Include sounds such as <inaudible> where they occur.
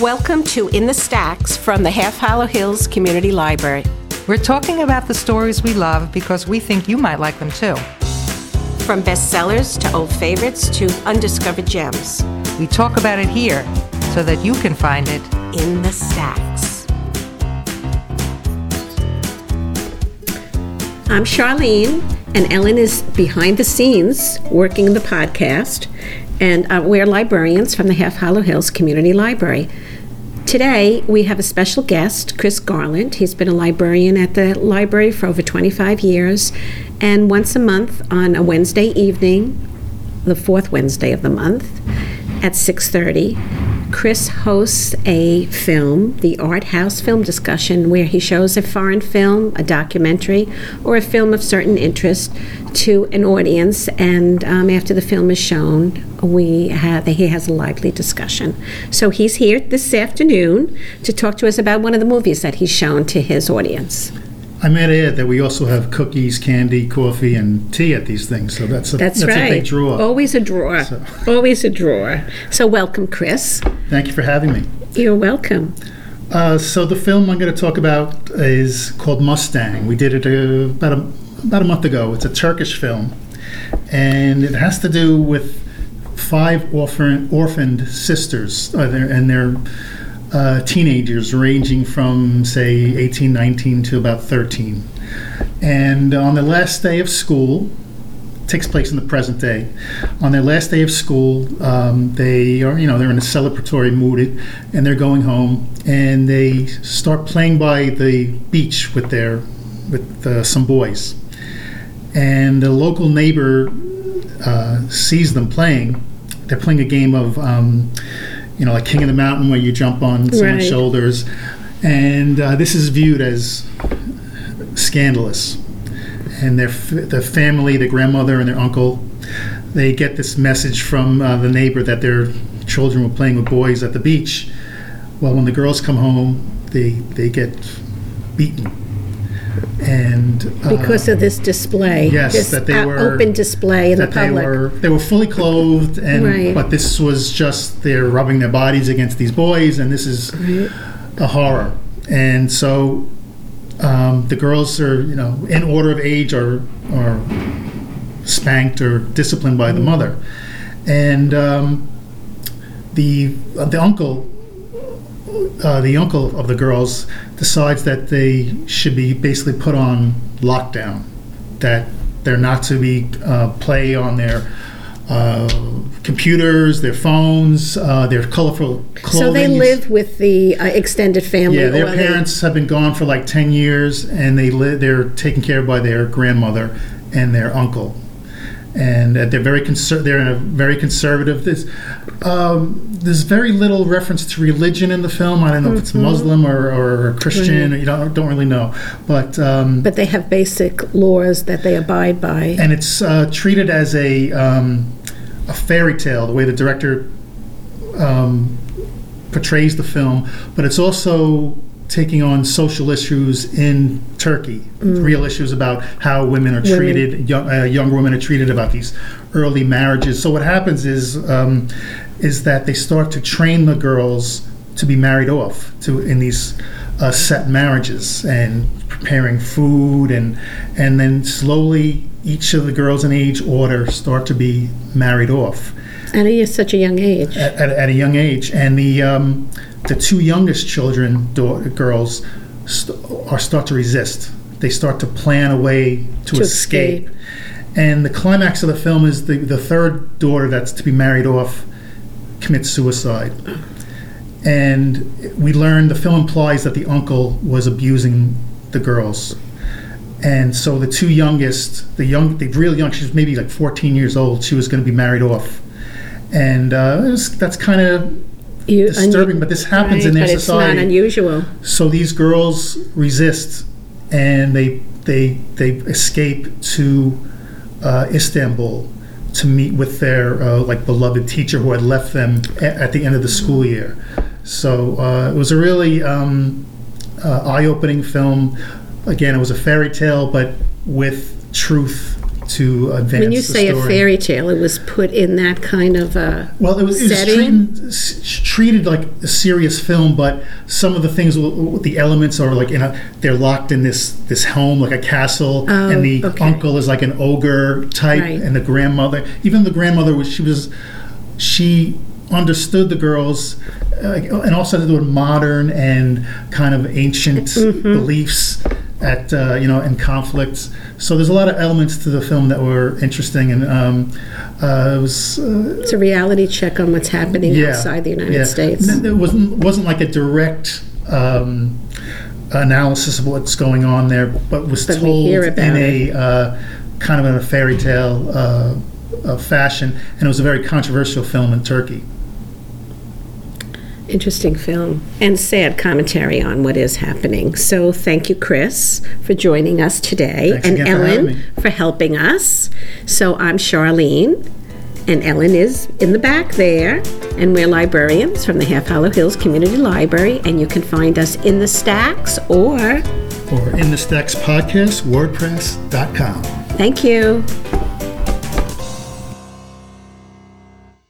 Welcome to In the Stacks from the Half Hollow Hills Community Library. We're talking about the stories we love because we think you might like them too. From bestsellers to old favorites to undiscovered gems. We talk about it here so that you can find it In the Stacks. I'm Charlene, and Ellen is behind the scenes working the podcast, and uh, we're librarians from the Half Hollow Hills Community Library. Today, we have a special guest, Chris Garland. He's been a librarian at the library for over 25 years, and once a month on a Wednesday evening, the fourth Wednesday of the month, at 6:30, Chris hosts a film, the Art House Film Discussion, where he shows a foreign film, a documentary, or a film of certain interest to an audience. And um, after the film is shown, we have he has a lively discussion. So he's here this afternoon to talk to us about one of the movies that he's shown to his audience. I might add that we also have cookies, candy, coffee, and tea at these things. So that's a, That's, that's right. a big draw. Always a drawer. So- <laughs> Always a drawer. So welcome, Chris. Thank you for having me. You're welcome. Uh, so the film I'm going to talk about is called Mustang. We did it uh, about a about a month ago. It's a Turkish film, and it has to do with five orphan, orphaned sisters uh, and their uh, teenagers, ranging from say 18, 19 to about 13. And on the last day of school, takes place in the present day. On their last day of school, um, they are, you know, they're in a celebratory mood, and they're going home, and they start playing by the beach with their, with uh, some boys, and the local neighbor uh, sees them playing. They're playing a game of, um, you know, like King of the Mountain, where you jump on someone's Right. shoulders, and uh, this is viewed as scandalous and their f- the family, the grandmother and their uncle, they get this message from uh, the neighbor that their children were playing with boys at the beach. Well, when the girls come home, they they get beaten, and uh, because of this display. yes, this that they uh, were- open display in the that they public. were they were fully clothed, and Right. but this was just they're rubbing their bodies against these boys, and this is a horror. And so um, the girls are, you know, in order of age, are are spanked or disciplined by the mother, and um, the the uncle. Uh, the uncle of the girls decides that they should be basically put on lockdown, that they're not to be uh, play on their uh, computers, their phones, uh, their colorful clothing. so they live with the uh, extended family. Yeah, their or they- parents have been gone for like ten years, and they live. They're taken care of by their grandmother and their uncle, and uh, they're very conser- They're in a very conservative. There's, um, there's very little reference to religion in the film. I don't know if it's Muslim or, or Christian. You don't don't really know, but um, but they have basic laws that they abide by. and it's uh, treated as a um, a fairy tale the way the director um, portrays the film, but it's also taking on social issues in Turkey, real issues about how women are Women. treated, young, uh, young women are treated about these early marriages. So what happens is um, is that they start to train the girls to be married off to in these uh, set marriages and preparing food and and then slowly each of the girls in age order start to be married off he is such a young age. at, at, at a young age, and the um, the two youngest children, girls, st- are start to resist. They start to plan a way to, To escape. escape. And the climax of the film is the the third daughter that's to be married off commits suicide. And we learn the film implies that the uncle was abusing the girls. And so the two youngest, the young, the real young, she's maybe like 14 years old. She was going to be married off, and uh, was, that's kind of You- disturbing. unu- but this happens in their but It's society. not unusual. So these girls resist, and they they they escape to uh, Istanbul to meet with their uh, like beloved teacher who had left them a- at the end of the school year. So uh, it was a really um, uh, eye-opening film. Again, it was a fairy tale, but with truth to advance When you the say a fairy tale, it was put in that kind of a Well, it was, it was treated, treated like a serious film, but some of the things, the elements are like in a, they're locked in this this home, like a castle, Oh, and the okay. uncle is like an ogre type, Right. and the grandmother, even the grandmother was she was she understood the girls, uh, and also had to do with modern and kind of ancient Mm-hmm. beliefs at uh, you know in conflicts. So there's a lot of elements to the film that were interesting, and um, uh, it was. Uh, It's a reality check on what's happening yeah, outside the United yeah. States. It wasn't wasn't like a direct um, analysis of what's going on there, but was But told in a uh, kind of in a fairy tale uh, uh, fashion, and it was a very controversial film in Turkey. Interesting film and sad commentary on what is happening. So thank you, Chris, for joining us today, Thanks and again for Ellen for helping us. So I'm Charlene, and Ellen is in the back there, and we're librarians from the Half Hollow Hills Community Library, and you can find us in the stacks or Or in the Stacks podcast, WordPress.com. thank you.